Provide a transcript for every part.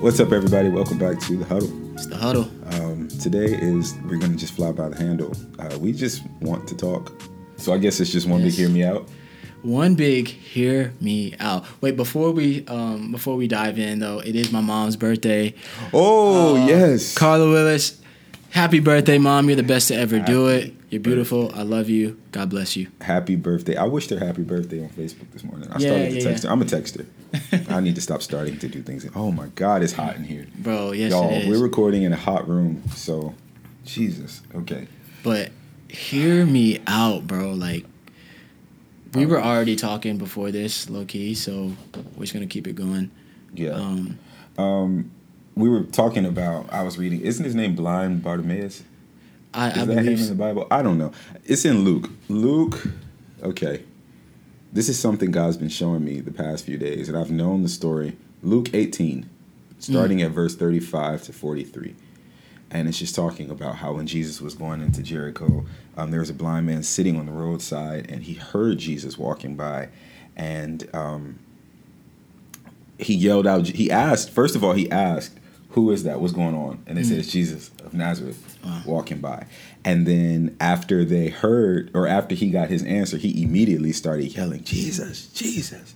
What's up, everybody? Welcome back to the huddle. It's the huddle. Um, today is we're gonna just fly by the handle. Uh, we just want to talk, so I guess it's just one Yes. big hear me out. One big hear me out. Wait, before we um before we dive in though, it is my mom's birthday. Oh Uh, yes, Carla Willis, happy birthday, mom. You're the best to ever do it. You're beautiful. I love you. God bless you. happy birthday! I wished her happy birthday on Facebook this morning. I Yeah, started to yeah, text yeah. her. I'm a texter. I need to stop starting to do things. Oh my God, it's hot in here, Bro, yes y'all. it is. We're recording in a hot room, so Jesus. Okay. but hear me out, bro. Like we were already talking before this, low key, so we're just gonna keep it going. Yeah. Um Um, we were talking about. I was reading. Isn't his name Blind Bartimaeus? I, Is I that him in the Bible? I don't know. It's in Luke. Luke. Okay. This is something God's been showing me the past few days, and I've known the story. Luke 18, starting at verse 35 to 43. And it's just talking about how when Jesus was going into Jericho, um, there was a blind man sitting on the roadside, and he heard Jesus walking by. And um, he yelled out, he asked, first of all, he asked, Who is that? What's going on? And they said, It's Jesus of Nazareth Wow. walking by. And then after they heard, or after he got his answer, he immediately started yelling, Jesus, Jesus,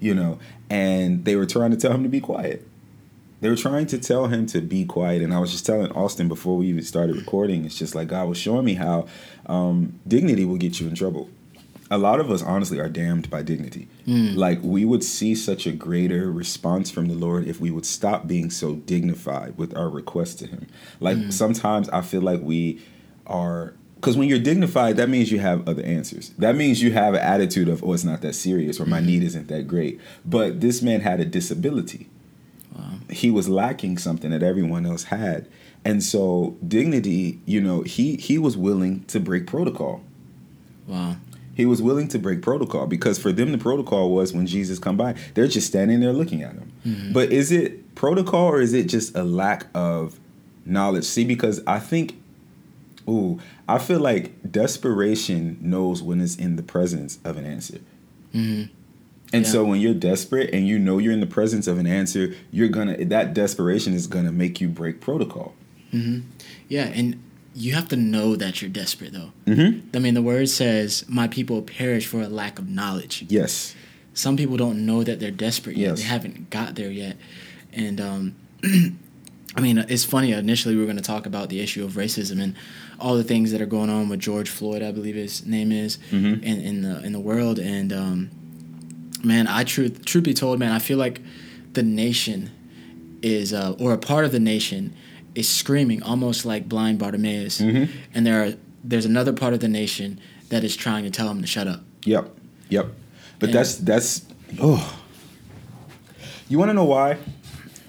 you know, and they were trying to tell him to be quiet. They were trying to tell him to be quiet. And I was just telling Austin before we even started recording, it's just like God was showing me how um, dignity will get you in trouble. A lot of us, honestly, are damned by dignity. Hmm. Like, we would see such a greater response from the Lord if we would stop being so dignified with our requests to Him. Like, hmm. sometimes I feel like we are. Because when you're dignified, that means you have other answers. That means you have an attitude of, oh, it's not that serious, or my hmm. need isn't that great. But this man had a disability he was lacking something that everyone else had and so dignity you know he he was willing to break protocol wow. He was willing to break protocol because for them the protocol was when jesus come by they're just standing there looking at him. Mm-hmm. But is it protocol or is it just a lack of knowledge? See because i think ooh i feel like desperation knows when it's in the presence of an answer. Mm-hmm. And Yeah. so when you're desperate and you know you're in the presence of an answer, you're gonna that desperation is gonna make you break protocol. Mm-hmm. Yeah, and you have to know that you're desperate though. Mm-hmm. I mean, the word says, "My people perish for a lack of knowledge." Yes. Some people don't know that they're desperate yet. Yes. They haven't got there yet, and um, I mean, it's funny. Initially, we were going to talk about the issue of racism and all the things that are going on with George Floyd, I believe his name is, Mhm. in in the in the world. And um, man, I truth truth be told, man, I feel like the nation is uh, or a part of the nation is screaming almost like blind Bartimaeus, Mhm. and there are there's another part of the nation that is trying to tell him to shut up. Yep. Yep. But And- that's that's oh. You want to know why?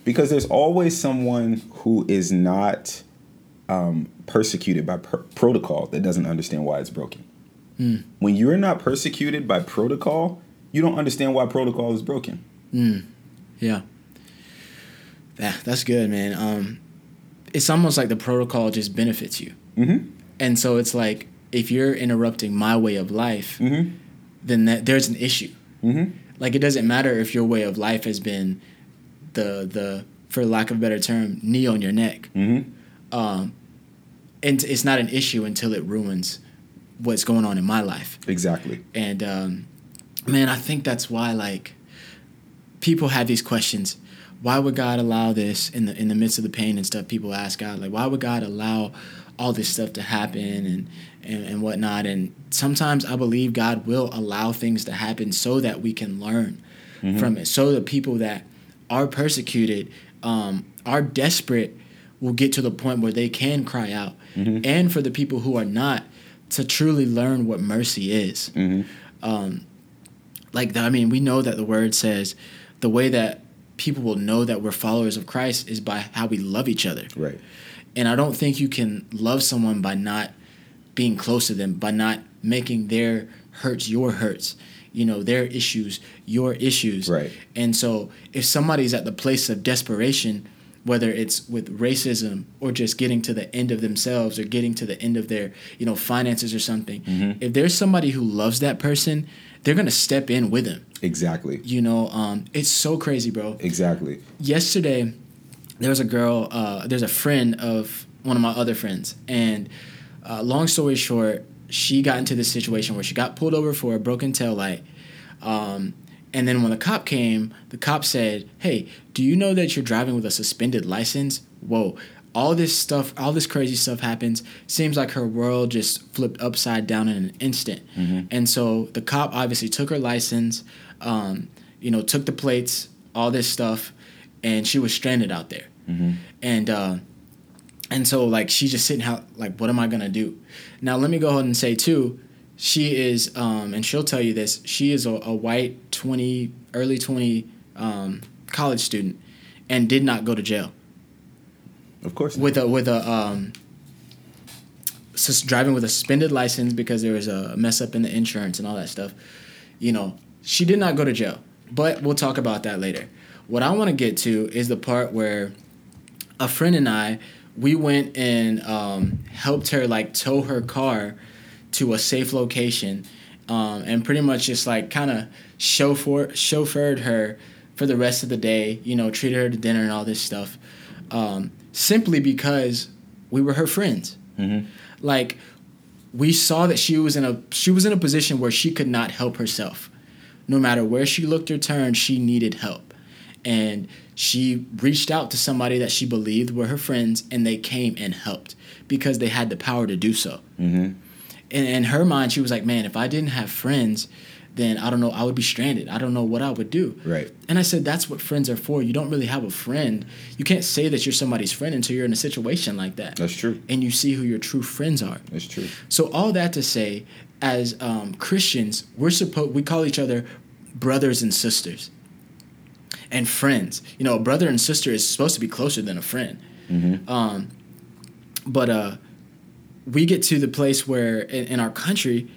Because there's always someone who is not um, persecuted by per- protocol that doesn't understand why it's broken. When you're not persecuted by protocol, you don't understand why protocol is broken. Yeah. That, that's good, man. Um, it's almost like the protocol just benefits you. Mm-hmm. And so it's like if you're interrupting my way of life, Mm-hmm. then that, there's an issue. Mm-hmm. Like it doesn't matter if your way of life has been the the for lack of a better term, knee on your neck. Mm-hmm. Um, and it's not an issue until it ruins what's going on in my life. Exactly. And um, man, I think that's why like people have these questions. Why would God allow this in the in the midst of the pain and stuff? People ask God like, why would God allow all this stuff to happen and and, and whatnot? And sometimes I believe God will allow things to happen so that we can learn from it. So the people that are persecuted um, are desperate will get to the point where they can cry out, and for the people who are not to truly learn what mercy is um, like the, I mean, we know that the word says the way that people will know that we're followers of Christ is by how we love each other. Right. And I don't think you can love someone by not being close to them, by not making their hurts your hurts, you know, their issues your issues. Right. And so if somebody's at the place of desperation, whether it's with racism or just getting to the end of themselves or getting to the end of their, you know, finances or something, mm-hmm. if there's somebody who loves that person, they're gonna step in with him. Exactly. You know, um, it's so crazy, bro Exactly. yesterday there was a girl. Uh, there's a friend of one of my other friends, and uh, long story short, she got into this situation where she got pulled over for a broken tail light. Um, and then when the cop came, the cop said, "Hey, do you know that you're driving with a suspended license?" Whoa. All this stuff, all this crazy stuff happens. Seems like her world just flipped upside down in an instant. Mm-hmm. And so the cop obviously took her license, um, you know, took the plates, all this stuff, and she was stranded out there. Mm-hmm. And uh, and so like she's just sitting out like, what am I gonna do? Now let me go ahead and say too, she is, um, and she'll tell you this. She is a, a white twenty, early twenty um, college student, and did not go to jail Of course. with a with a um, sus- driving with a suspended license because there was a mess up in the insurance and all that stuff. You know, she did not go to jail, but we'll talk about that later. What I want to get to is the part where a friend and I we went and um, helped her like tow her car to a safe location um, and pretty much just like kind of chauffeur chauffeured her for the rest of the day you know treated her to dinner and all this stuff um, simply because we were her friends Mhm. like we saw that she was in a she was in a position where she could not help herself no matter where she looked or turned she needed help and she reached out to somebody that she believed were her friends and they came and helped because they had the power to do so Mhm. and in her mind she was like man if i didn't have friends then i don't know i would be stranded i don't know what i would do Right. and i said that's what friends are for you don't really have a friend you can't say that you're somebody's friend until you're in a situation like that That's true. and you see who your true friends are That's true. so all that to say, as um, Christians, we're supposed we call each other brothers and sisters, and friends. You know, a brother and sister is supposed to be closer than a friend. Mm-hmm. Um, but uh, we get to the place where in, in our country,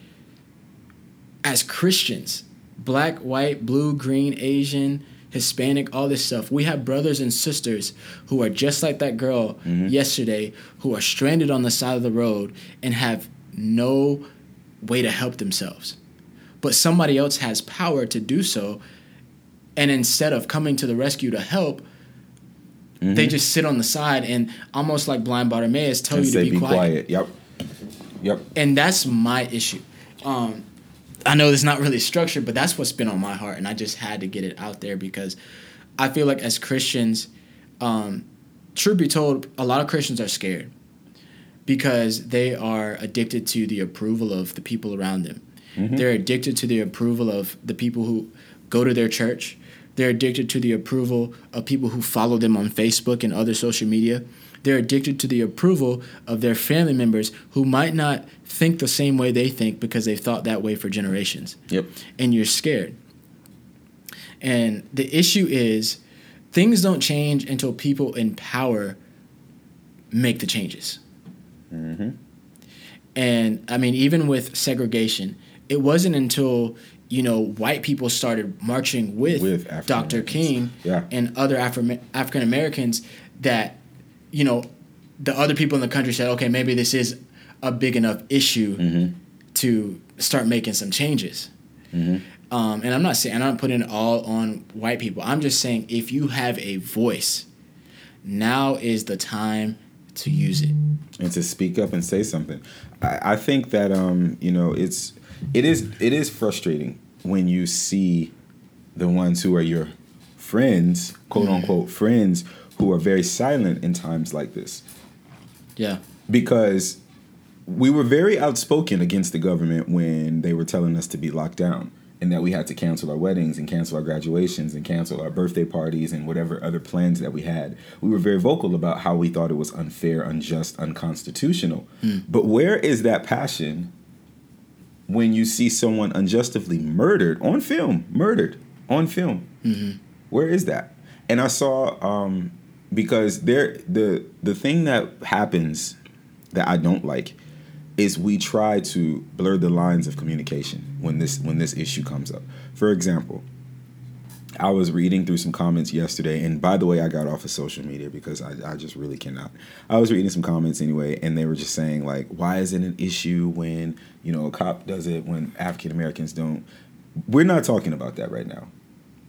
as Christians, black, white, blue, green, Asian, Hispanic, all this stuff, we have brothers and sisters who are just like that girl yesterday, who are stranded on the side of the road and have no way to help themselves. But somebody else has power to do so. And instead of coming to the rescue to help, they just sit on the side and almost like blind Bartimaeus tell And you to say be, quiet. Yep. Yep. And that's my issue. Um, I know it's not really structured, but that's what's been on my heart, and I just had to get it out there because I feel like as Christians, um, truth be told, a lot of Christians are scared because they are addicted to the approval of the people around them. They're addicted to the approval of the people who go to their church. They're addicted to the approval of people who follow them on Facebook and other social media. They're addicted to the approval of their family members who might not think the same way they think because they've thought that way for generations. Yep. And you're scared. And the issue is things don't change until people in power make the changes. Mm-hmm. And I mean, even with segregation, it wasn't until you know white people started marching with, With Dr. King Yeah. and other Afri- African Americans that you know the other people in the country said, okay, maybe this is a big enough issue Mm-hmm. to start making some changes. Um, and I'm not saying I'm not putting it all on white people. I'm just saying if you have a voice, now is the time to use it. and to speak up and say something. I, I think that um, you know it's it is it is frustrating when you see the ones who are your friends, quote unquote friends, who are very silent in times like this Yeah. because we were very outspoken against the government when they were telling us to be locked down and that we had to cancel our weddings and cancel our graduations and cancel our birthday parties and whatever other plans that we had. We were very vocal about how we thought it was unfair, unjust, unconstitutional. But where is that passion when you see someone unjustly murdered on film, murdered on film? Where is that? And I saw um, because there the the thing that happens that I don't like is we try to blur the lines of communication when this when this issue comes up. For example, I was reading through some comments yesterday, and by the way, I got off of social media because I, I just really cannot. I was reading some comments anyway, and they were just saying like, "Why is it an issue when you know a cop does it when African Americans don't?" We're not talking about that right now.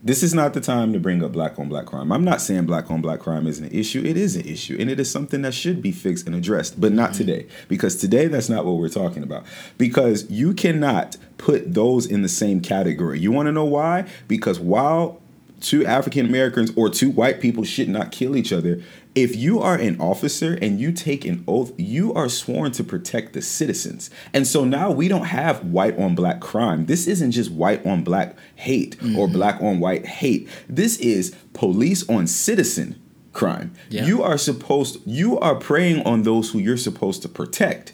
This is not the time to bring up black on black crime. I'm not saying black on black crime isn't an issue. It is an issue, and it is something that should be fixed and addressed, but not mm. today. Because today, that's not what we're talking about. Because you cannot put those in the same category. You want to know why? Because while two African Americans or two white people should not kill each other, if you are an officer and you take an oath, you are sworn to protect the citizens. And so now we don't have white on black crime. This isn't just white on black hate or mm-hmm. black on white hate. This is police on citizen crime. Yeah. You are supposed you are preying on those who you're supposed to protect.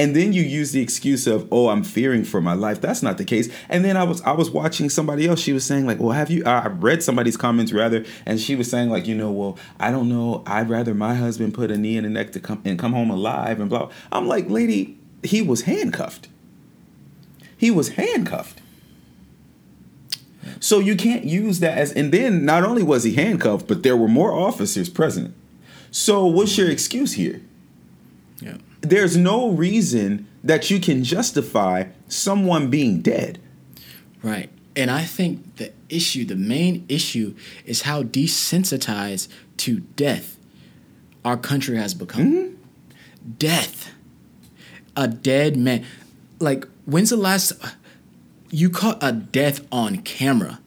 And then you use the excuse of, "Oh, I'm fearing for my life." That's not the case. And then I was I was watching somebody else. She was saying like, "Well, have you?" I read somebody's comments rather, and she was saying like, "You know, well, I don't know. I'd rather my husband put a knee in the neck to come and come home alive." And blah. I'm like, lady, he was handcuffed. He was handcuffed. So you can't use that as. And then not only was he handcuffed, but there were more officers present. So what's your excuse here? There's no reason that you can justify someone being dead. Right. And I think the issue, the main issue, is how desensitized to death our country has become. Mm-hmm. Death. A dead man. Like, when's the last you caught a death on camera?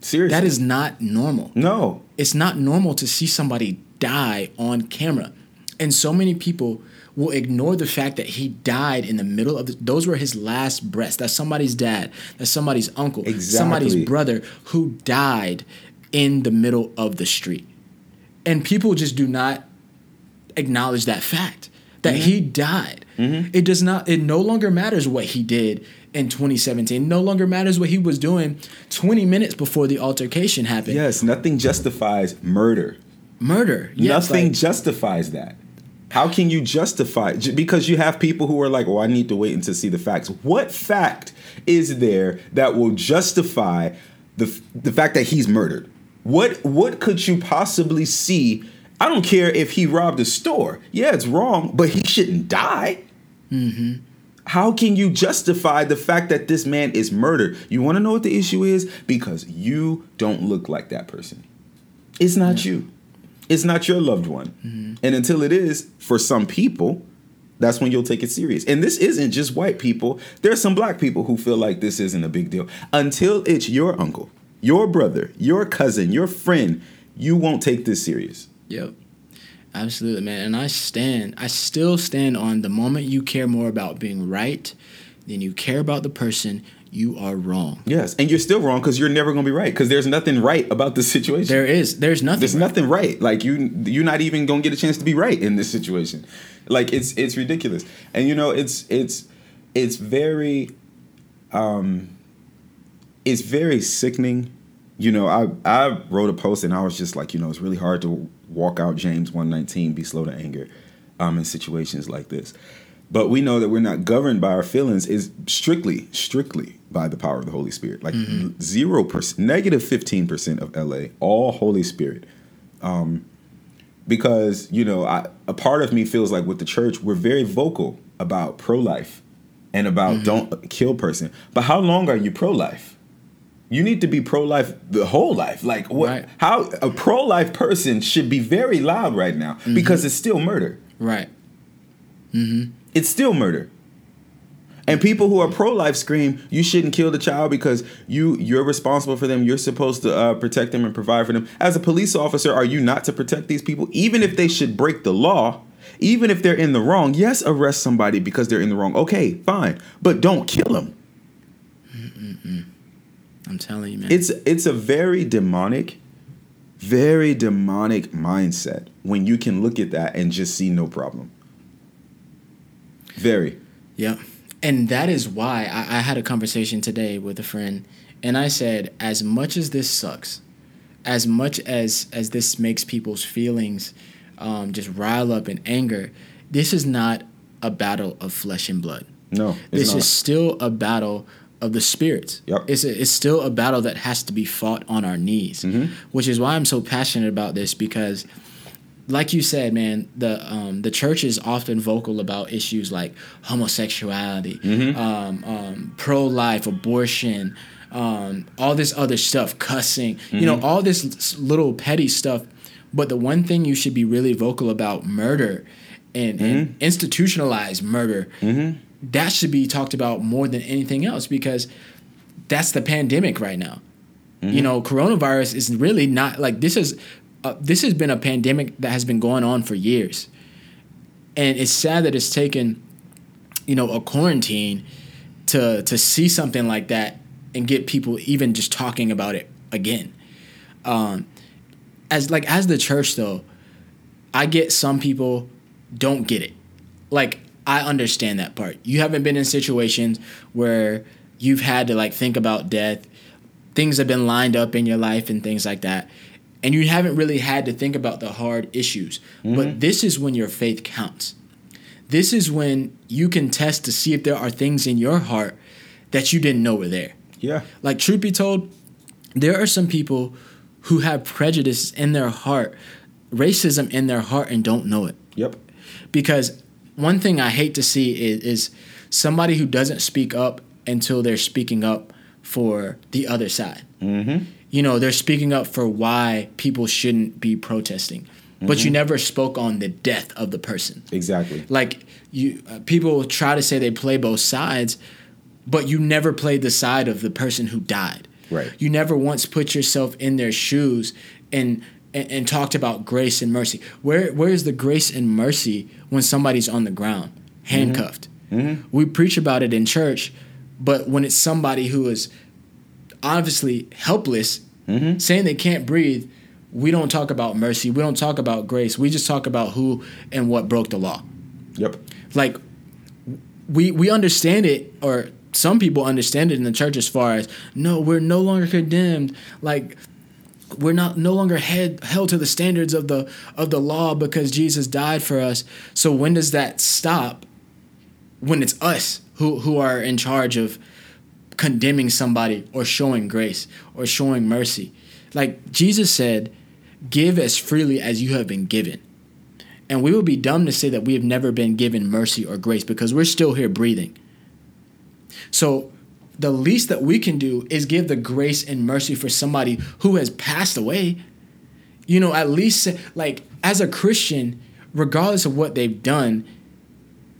Seriously. That is not normal. no. It's not normal to see somebody die on camera. And so many people will ignore the fact that he died in the middle of the, those were his last breaths. That's somebody's dad, that's somebody's uncle, somebody's brother who died in the middle of the street. And people just do not acknowledge that fact that mm-hmm. he died. Mm-hmm. It does not it no longer matters what he did in 2017. No longer matters what he was doing 20 minutes before the altercation happened. Yes, nothing justifies murder. Murder. Yes, nothing like- justifies that. How can you justify because you have people who are like, "Well, I need to wait until see the facts." What fact is there that will justify the the fact that he's murdered? What what could you possibly see? I don't care if he robbed a store. Yeah, it's wrong, but he shouldn't die. Mm-hmm. How can you justify the fact that this man is murdered? You want to know what the issue is? Because you don't look like that person. It's not you. It's not your loved one. Mm-hmm. And until it is, for some people, that's when you'll take it serious. And this isn't just white people. There's some black people who feel like this isn't a big deal. Until it's your uncle, your brother, your cousin, your friend, you won't take this serious. Yep. Absolutely, man. And I stand, I still stand on the moment you care more about being right than you care about the person, you are wrong. Yes. And you're still wrong because you're never going to be right because there's nothing right about this situation. There is, there's nothing. There's right. nothing right. Like you, you're not even gonna get a chance to be right in this situation. Like it's it's ridiculous. And you know, it's it's it's very, um, it's very sickening. You know, I I wrote a post and I was just like, you know, it's really hard to walk out James one nineteen, be slow to anger, um, in situations like this. But we know that we're not governed by our feelings is strictly, strictly by the power of the Holy Spirit. Like mm-hmm. zero percent, negative fifteen percent of LA, all Holy Spirit. Um, because you know, I, a part of me feels like with the church, we're very vocal about pro life and about mm-hmm. don't kill person. But how long are you pro life? You need to be pro life the whole life. Like what? Right. How a pro life person should be very loud right now mm-hmm. because it's still murder. Right. It's still murder. And people who are pro-life scream, "You shouldn't kill the child because you you're responsible for them. You're supposed to uh, protect them and provide for them." As a police officer, are you not to protect these people, even if they should break the law, even if they're in the wrong? Yes, arrest somebody because they're in the wrong. Okay, fine, but don't kill them. I'm telling you, man. It's it's a very demonic, very demonic mindset when you can look at that and just see no problem. Very. Yep. And that is why I, I had a conversation today with a friend, and I said, as much as this sucks, as much as as this makes people's feelings um, just rile up in anger, this is not a battle of flesh and blood. No, this not. is still a battle of the spirits. Yep. It's a, it's still a battle that has to be fought on our knees, Mm-hmm. which is why I'm so passionate about this because like you said, man, the um, the church is often vocal about issues like homosexuality, Mm-hmm. um, um, pro life, abortion, um, all this other stuff, cussing, mm-hmm. you know, mm-hmm. all this little petty stuff. But the one thing you should be really vocal about murder and, mm-hmm. and institutionalized murder, mm-hmm. that should be talked about more than anything else because that's the pandemic right now. You mm-hmm. know, coronavirus is really not like this is uh, this has been a pandemic that has been going on for years, and it's sad that it's taken, you know, a quarantine to to see something like that and get people even just talking about it again. Um, as like as the church though, I get some people don't get it. Like I understand that part. You haven't been in situations where you've had to like think about death. Things have been lined up in your life and things like that and you haven't really had to think about the hard issues. Mm-hmm. But this is when your faith counts. This is when you can test to see if there are things in your heart that you didn't know were there. Yeah. Like, truth be told, there are some people who have prejudice in their heart, racism in their heart, and don't know it. Yep. Because one thing I hate to see is, is somebody who doesn't speak up until they're speaking up for the other side. Mm-hmm you know, they're speaking up for why people shouldn't be protesting. Mm-hmm. But you mm-hmm. never spoke on the death of the person. Exactly. Like you uh, people try to say they play both sides, but you never played the side of the person who died. Right. You never once put yourself in their shoes and and, and talked about grace and mercy. Where where is the grace and mercy when somebody's on the ground, handcuffed? Mm-hmm. Mm-hmm. We preach about it in church, but when it's somebody who is obviously helpless, mm-hmm. saying they can't breathe, we don't talk about mercy. We don't talk about grace. We just talk about who and what broke the law. Yep. Like we we understand it, or some people understand it in the church as far as no, we're no longer condemned. Like we're not no longer head, held to the standards of the of the law because Jesus died for us. So when does that stop? When it's us who who are in charge of condemning somebody or showing grace or showing mercy. Like Jesus said, give as freely as you have been given. And we would be dumb to say that we have never been given mercy or grace because we're still here breathing. So the least that we can do is give the grace and mercy for somebody who has passed away. You know, at least like as a Christian, regardless of what they've done,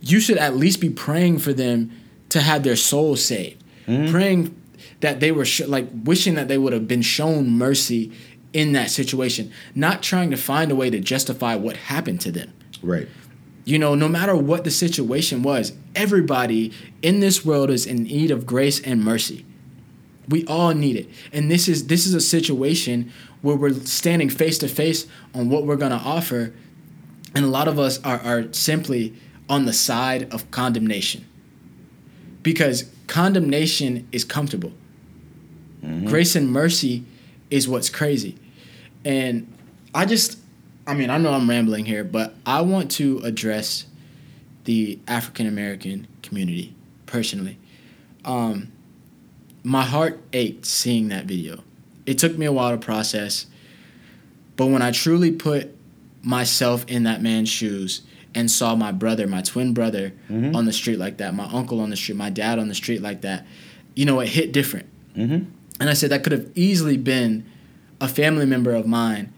you should at least be praying for them to have their soul saved mm-hmm. praying that they were sh- like wishing that they would have been shown mercy in that situation, not trying to find a way to justify what happened to them. Right. You know, no matter what the situation was, everybody in this world is in need of grace and mercy. We all need it. And this is this is a situation where we're standing face to face on what we're going to offer and a lot of us are, are simply on the side of condemnation. Because condemnation is comfortable. Mm-hmm. Grace and mercy is what's crazy. And I just, I mean, I know I'm rambling here, but I want to address the African American community personally. Um, my heart ached seeing that video. It took me a while to process, but when I truly put myself in that man's shoes and saw my brother, my twin brother, mm-hmm. on the street like that, my uncle on the street, my dad on the street like that, you know, it hit different. Mm-hmm. And I said that could have easily been a family member of mine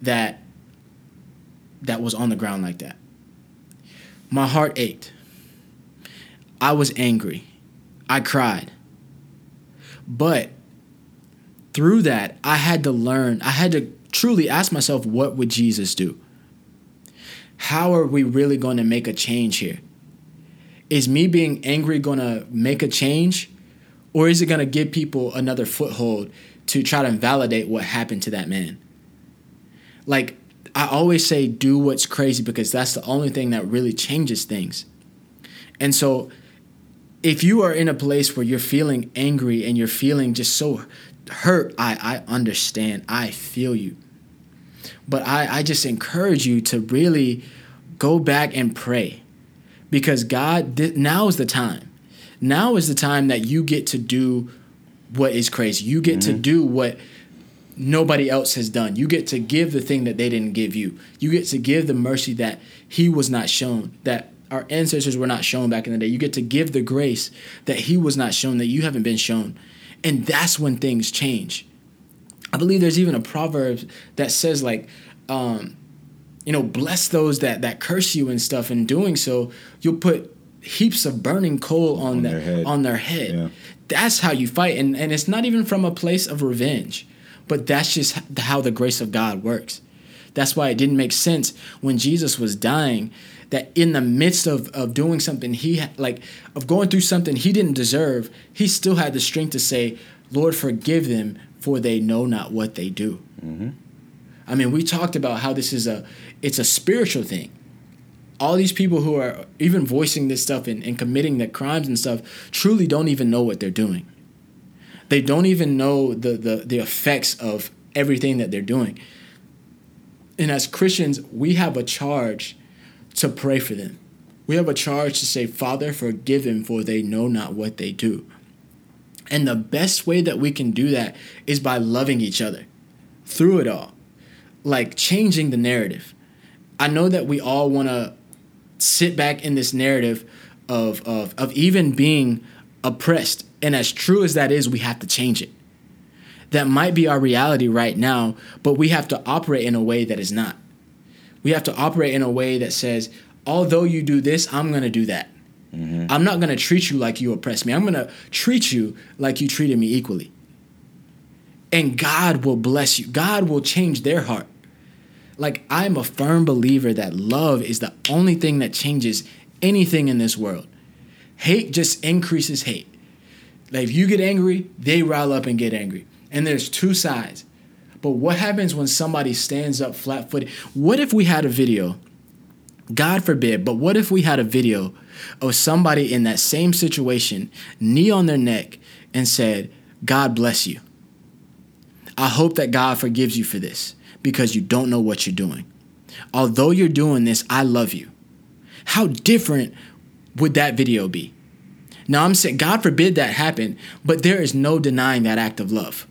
that that was on the ground like that. My heart ached. I was angry. I cried. But through that, I had to learn, I had to truly ask myself, what would Jesus do? How are we really going to make a change here? Is me being angry going to make a change? Or is it going to give people another foothold to try to validate what happened to that man? Like, I always say, do what's crazy because that's the only thing that really changes things. And so, if you are in a place where you're feeling angry and you're feeling just so hurt, I, I understand. I feel you. But I, I just encourage you to really go back and pray because God, th- now is the time. Now is the time that you get to do what is crazy. You get mm-hmm. to do what nobody else has done. You get to give the thing that they didn't give you. You get to give the mercy that He was not shown, that our ancestors were not shown back in the day. You get to give the grace that He was not shown, that you haven't been shown. And that's when things change. I believe there's even a proverb that says like, um, you know, bless those that that curse you and stuff. In doing so, you'll put heaps of burning coal on, On their their head. on their head. Yeah. That's how you fight, and and it's not even from a place of revenge, but that's just how the grace of God works. That's why it didn't make sense when Jesus was dying that in the midst of, of doing something he like of going through something he didn't deserve, he still had the strength to say, "Lord, forgive them, for they know not what they do." Mm-hmm. I mean, we talked about how this is a it's a spiritual thing. All these people who are even voicing this stuff and, and committing the crimes and stuff truly don't even know what they're doing. They don't even know the, the the effects of everything that they're doing. And as Christians, we have a charge to pray for them. We have a charge to say, Father, forgive them, for they know not what they do. And the best way that we can do that is by loving each other through it all, like changing the narrative. I know that we all want to sit back in this narrative of, of, of even being oppressed. And as true as that is, we have to change it. That might be our reality right now, but we have to operate in a way that is not. We have to operate in a way that says, although you do this, I'm going to do that. Mm-hmm. I'm not going to treat you like you oppress me. I'm going to treat you like you treated me equally. And God will bless you. God will change their heart. Like, I'm a firm believer that love is the only thing that changes anything in this world. Hate just increases hate. Like, if you get angry, they rile up and get angry. And there's two sides. But what happens when somebody stands up flat footed? What if we had a video? God forbid, but what if we had a video of somebody in that same situation, knee on their neck, and said, God bless you. I hope that God forgives you for this because you don't know what you're doing. Although you're doing this, I love you. How different would that video be? Now, I'm saying, God forbid that happen, but there is no denying that act of love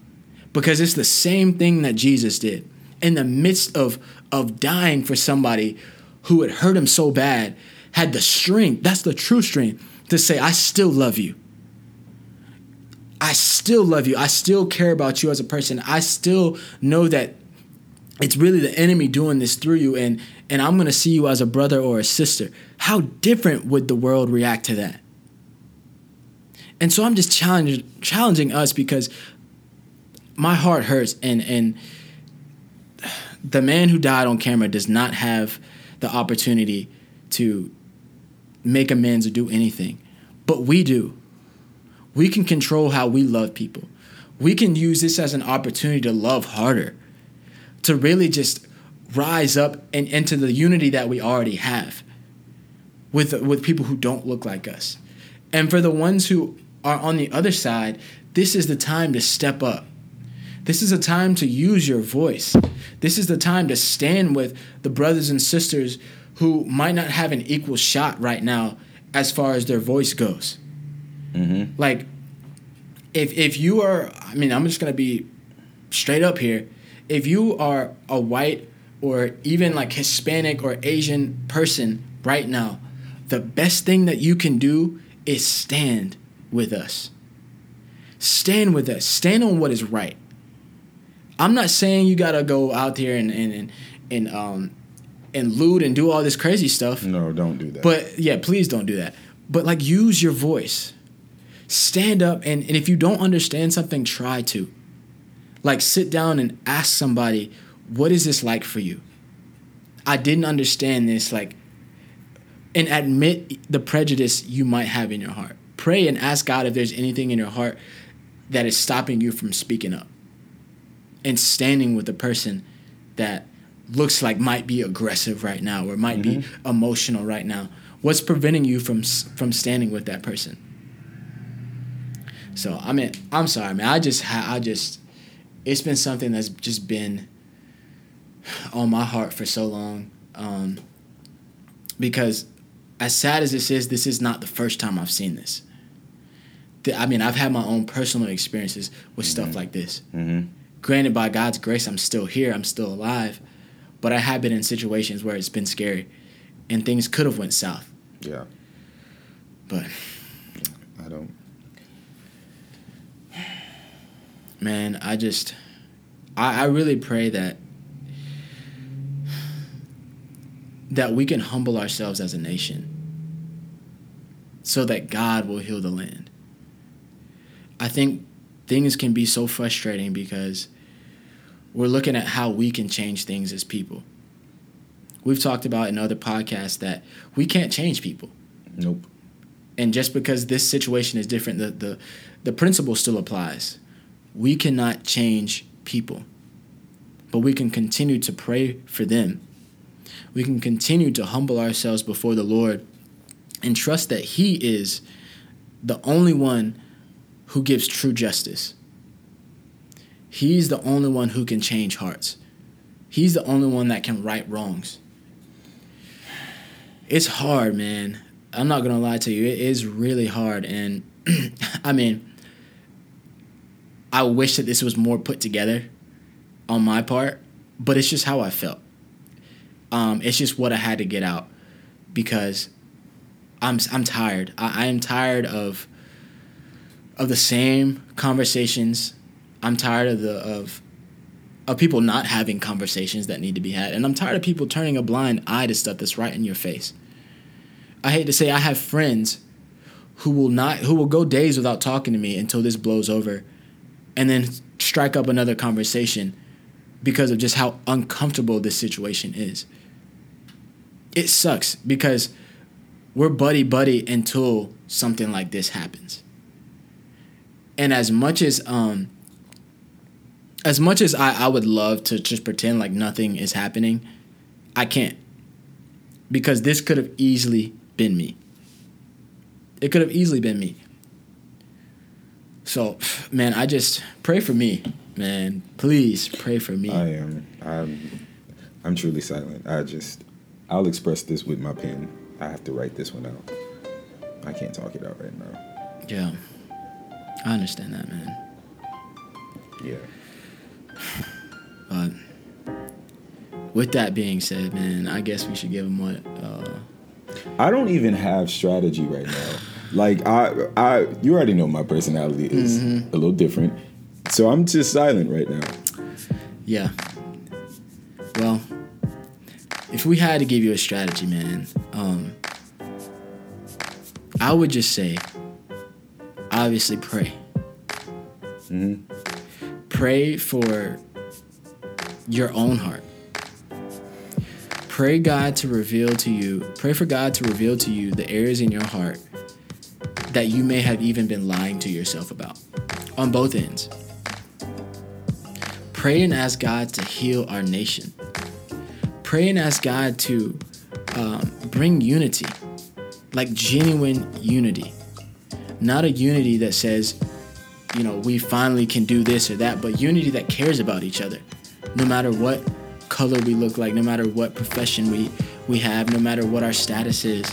because it's the same thing that Jesus did. In the midst of, of dying for somebody who had hurt him so bad, had the strength, that's the true strength, to say, I still love you. I still love you. I still care about you as a person. I still know that it's really the enemy doing this through you and and I'm going to see you as a brother or a sister. How different would the world react to that? And so I'm just challenging challenging us because my heart hurts and and the man who died on camera does not have the opportunity to make amends or do anything. But we do. We can control how we love people. We can use this as an opportunity to love harder, to really just rise up and into the unity that we already have with with people who don't look like us. And for the ones who are on the other side, this is the time to step up. This is a time to use your voice. This is the time to stand with the brothers and sisters who might not have an equal shot right now as far as their voice goes. Mm-hmm. Like, if if you are, I mean, I'm just gonna be straight up here. If you are a white or even like Hispanic or Asian person right now, the best thing that you can do is stand with us. Stand with us. Stand on what is right. I'm not saying you gotta go out there and and and, and um and loot and do all this crazy stuff. No, don't do that. But yeah, please don't do that. But like use your voice. Stand up and, and if you don't understand something, try to. Like sit down and ask somebody, what is this like for you? I didn't understand this, like and admit the prejudice you might have in your heart. Pray and ask God if there's anything in your heart that is stopping you from speaking up and standing with a person that looks like might be aggressive right now or might be mm-hmm. emotional right now. What's preventing you from from standing with that person? So I mean, I'm sorry, man. I just ha- I just it's been something that's just been on my heart for so long. Um, because as sad as this is, this is not the first time I've seen this. The- I mean, I've had my own personal experiences with stuff mm-hmm. like this. Mm-hmm. Granted, by God's grace, I'm still here. I'm still alive, but I have been in situations where it's been scary, and things could have went south. yeah, But I don't. man, I just, I, I really pray that that we can humble ourselves as a nation so that God will heal the land. I think things can be so frustrating because we're looking at how we can change things as people. We've talked about in other podcasts that we can't change people. Nope. And just because this situation is different, the, the, the principle still applies. We cannot change people, but we can continue to pray for them. We can continue to humble ourselves before the Lord and trust that He is the only one who gives true justice. He's the only one who can change hearts. He's the only one that can right wrongs. It's hard, man. I'm not gonna lie to you. It is really hard, and I mean, I wish that this was more put together on my part, but it's just how I felt. Um, it's just what I had to get out because I'm I'm tired. I, I am tired of of the same conversations. I'm tired of the of of people not having conversations that need to be had, and I'm tired of people turning a blind eye to stuff that's right in your face. I hate to say I have friends who will not who will go days without talking to me until this blows over and then strike up another conversation because of just how uncomfortable this situation is. It sucks because we're buddy buddy until something like this happens. And as much as um as much as I, I would love to just pretend like nothing is happening, I can't. Because this could have easily been me. It could have easily been me. So, man, I just pray for me, man. Please pray for me. I am. I'm. I'm truly silent. I just. I'll express this with my pen. I have to write this one out. I can't talk it out right now. Yeah. I understand that, man. Yeah. But with that being said, man, I guess we should give him what. Uh, I don't even have strategy right now. Like I, I, you already know my personality is Mm-hmm. a little different, so I'm just silent right now. yeah. Well, if we had to give you a strategy, man, um, I would just say, obviously, pray. Pray for your own heart. Pray God to reveal to you, pray for God to reveal to you the areas in your heart that you may have even been lying to yourself about on both ends. Pray and ask God to heal our nation. Pray and ask God to um, bring unity, like genuine unity. Not a unity that says, you know, we finally can do this or that, but unity that cares about each other. No matter what color we look like, no matter what profession we, we have, no matter what our status is.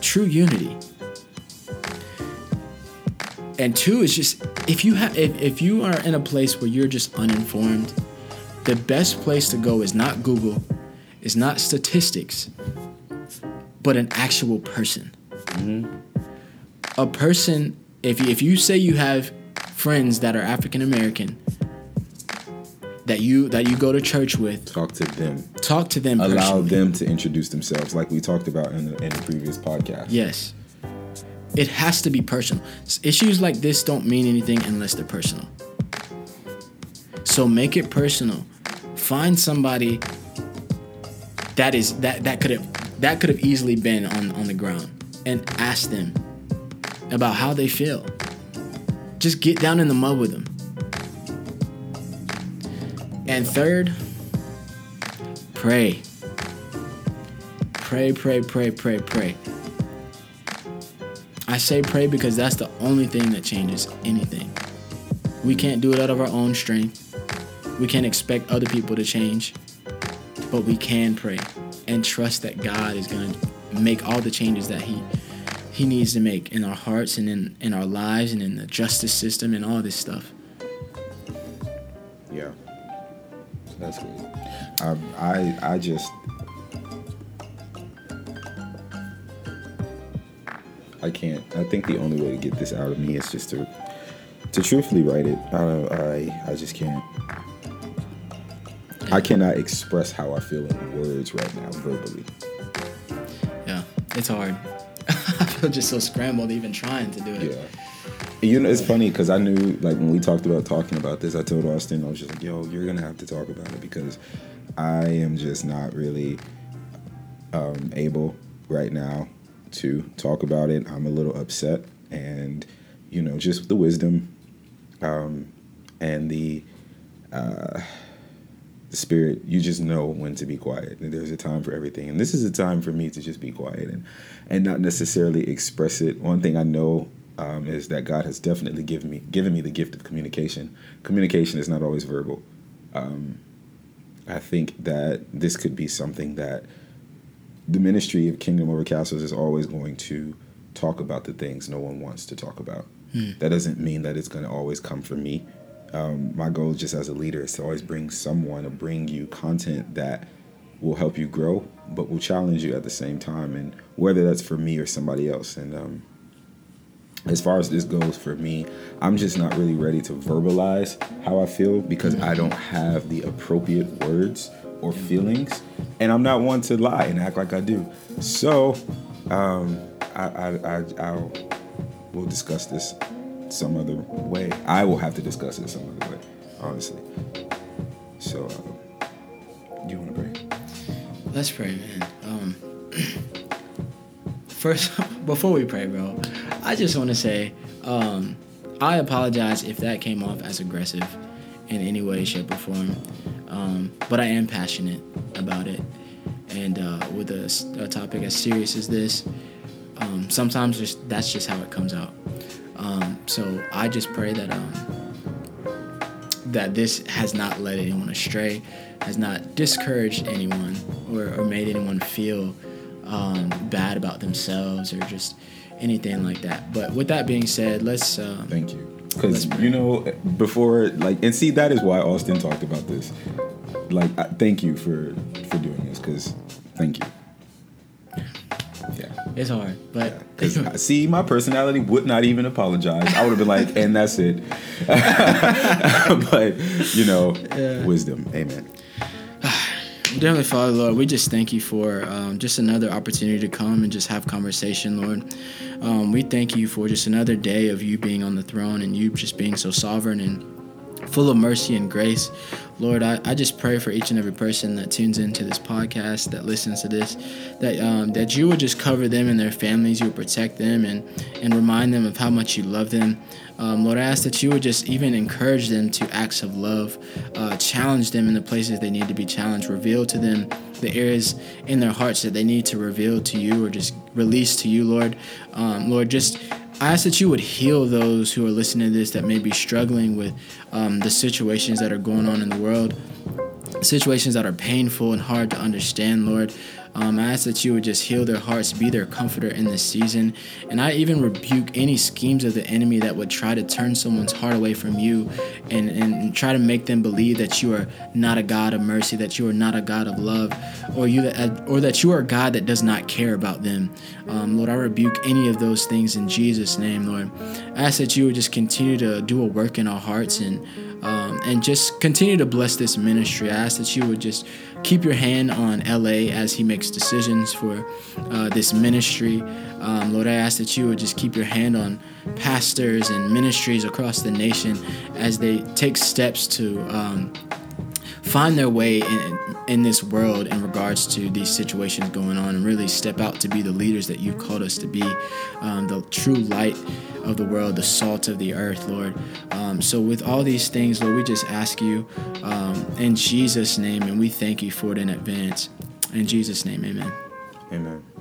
True unity. And two is just if you have if, if you are in a place where you're just uninformed, the best place to go is not Google, is not statistics, but an actual person. Mm-hmm. A person, if you, if you say you have friends that are African American, that you that you go to church with, Talk to them. talk to them. Allow personally. them to introduce themselves, like we talked about in the, in the previous podcast. Yes. It has to be personal. Issues like this don't mean anything unless they're personal. So make it personal. Find somebody that is that that could have that could have easily been on on the ground and ask them about how they feel. Just get down in the mud with them. And third, pray. Pray, pray, pray, pray, pray. I say pray because that's the only thing that changes anything. We can't do it out of our own strength. We can't expect other people to change. But we can pray and trust that God is going to make all the changes that he he needs to make in our hearts and in, in our lives and in the justice system and all this stuff. Yeah. That's good. I, I, I just. I can't. I think the only way to get this out of me is just to to truthfully write it. I I I just can't. I cannot express how I feel in words right now, verbally. Yeah, it's hard. I feel just so scrambled even trying to do it. Yeah. You know, it's funny because I knew, like, when we talked about talking about this, I told Austin, I was just like, yo, you're going to have to talk about it because I am just not really um, able right now to talk about it. I'm a little upset. And, you know, just the wisdom um, and the. Uh, the spirit you just know when to be quiet. And there's a time for everything. And this is a time for me to just be quiet and and not necessarily express it. One thing i know um, is that god has definitely given me given me the gift of communication. Communication is not always verbal. Um, i think that this could be something that the ministry of kingdom over castles is always going to talk about the things no one wants to talk about. Hmm. that doesn't mean that it's going to always come from me um, my goal just as a leader is to always bring someone or bring you content that will help you grow, but will challenge you at the same time. And whether that's for me or somebody else. And um, as far as this goes for me, I'm just not really ready to verbalize how I feel because I don't have the appropriate words or feelings. And I'm not one to lie and act like I do. So um, I, I, I, I'll, we'll discuss this some other way. I will have to discuss it some other way, honestly. So, do you want to pray? Let's pray, man. Um, first, before we pray, bro, I just want to say um, I apologize if that came off as aggressive in any way, shape, or form. Um, but I am passionate about it. And uh, with a, a, topic as serious as this, um, sometimes just, that's just how it comes out. Um, so I just pray that um, that this has not led anyone astray, has not discouraged anyone or, or made anyone feel um, bad about themselves or just anything like that. But with that being said, let's. Uh, Thank you. Because you know, before like, and see, that is why Austin talked about this. Like, thank you for for doing this. Because, thank you. It's hard, but yeah, see, my personality would not even apologize. I would have been like, and that's it. but you know, yeah. wisdom. Amen. Definitely, Father, Lord, we just thank you for um, just another opportunity to come and just have conversation, Lord. Um, we thank you for just another day of you being on the throne and you just being so sovereign and full of mercy and grace. Lord, I, I just pray for each and every person that tunes into this podcast, that listens to this, that um, that you would just cover them and their families, you would protect them and, and remind them of how much you love them. Um, Lord, I ask that you would just even encourage them to acts of love, uh, challenge them in the places they need to be challenged, reveal to them the areas in their hearts that they need to reveal to you or just release to you, Lord. Um, Lord, just I ask that you would heal those who are listening to this that may be struggling with um, the situations that are going on in the world, situations that are painful and hard to understand, Lord. Um, I ask that you would just heal their hearts, be their comforter in this season. And I even rebuke any schemes of the enemy that would try to turn someone's heart away from you and, and try to make them believe that you are not a God of mercy, that you are not a God of love, or you that, or that you are a God that does not care about them. Um, Lord, I rebuke any of those things in Jesus' name, Lord. I ask that you would just continue to do a work in our hearts and um, and just continue to bless this ministry. I ask that you would just keep your hand on LA as he makes decisions for uh, this ministry. Um, Lord, I ask that you would just keep your hand on pastors and ministries across the nation as they take steps to um, find their way in, in this world in regards to these situations going on and really step out to be the leaders that you've called us to be, um, the true light of the world, the salt of the earth, Lord. Um, so, with all these things, Lord, we just ask you um, in Jesus' name, and we thank you for it in advance. In Jesus' name, amen. Amen.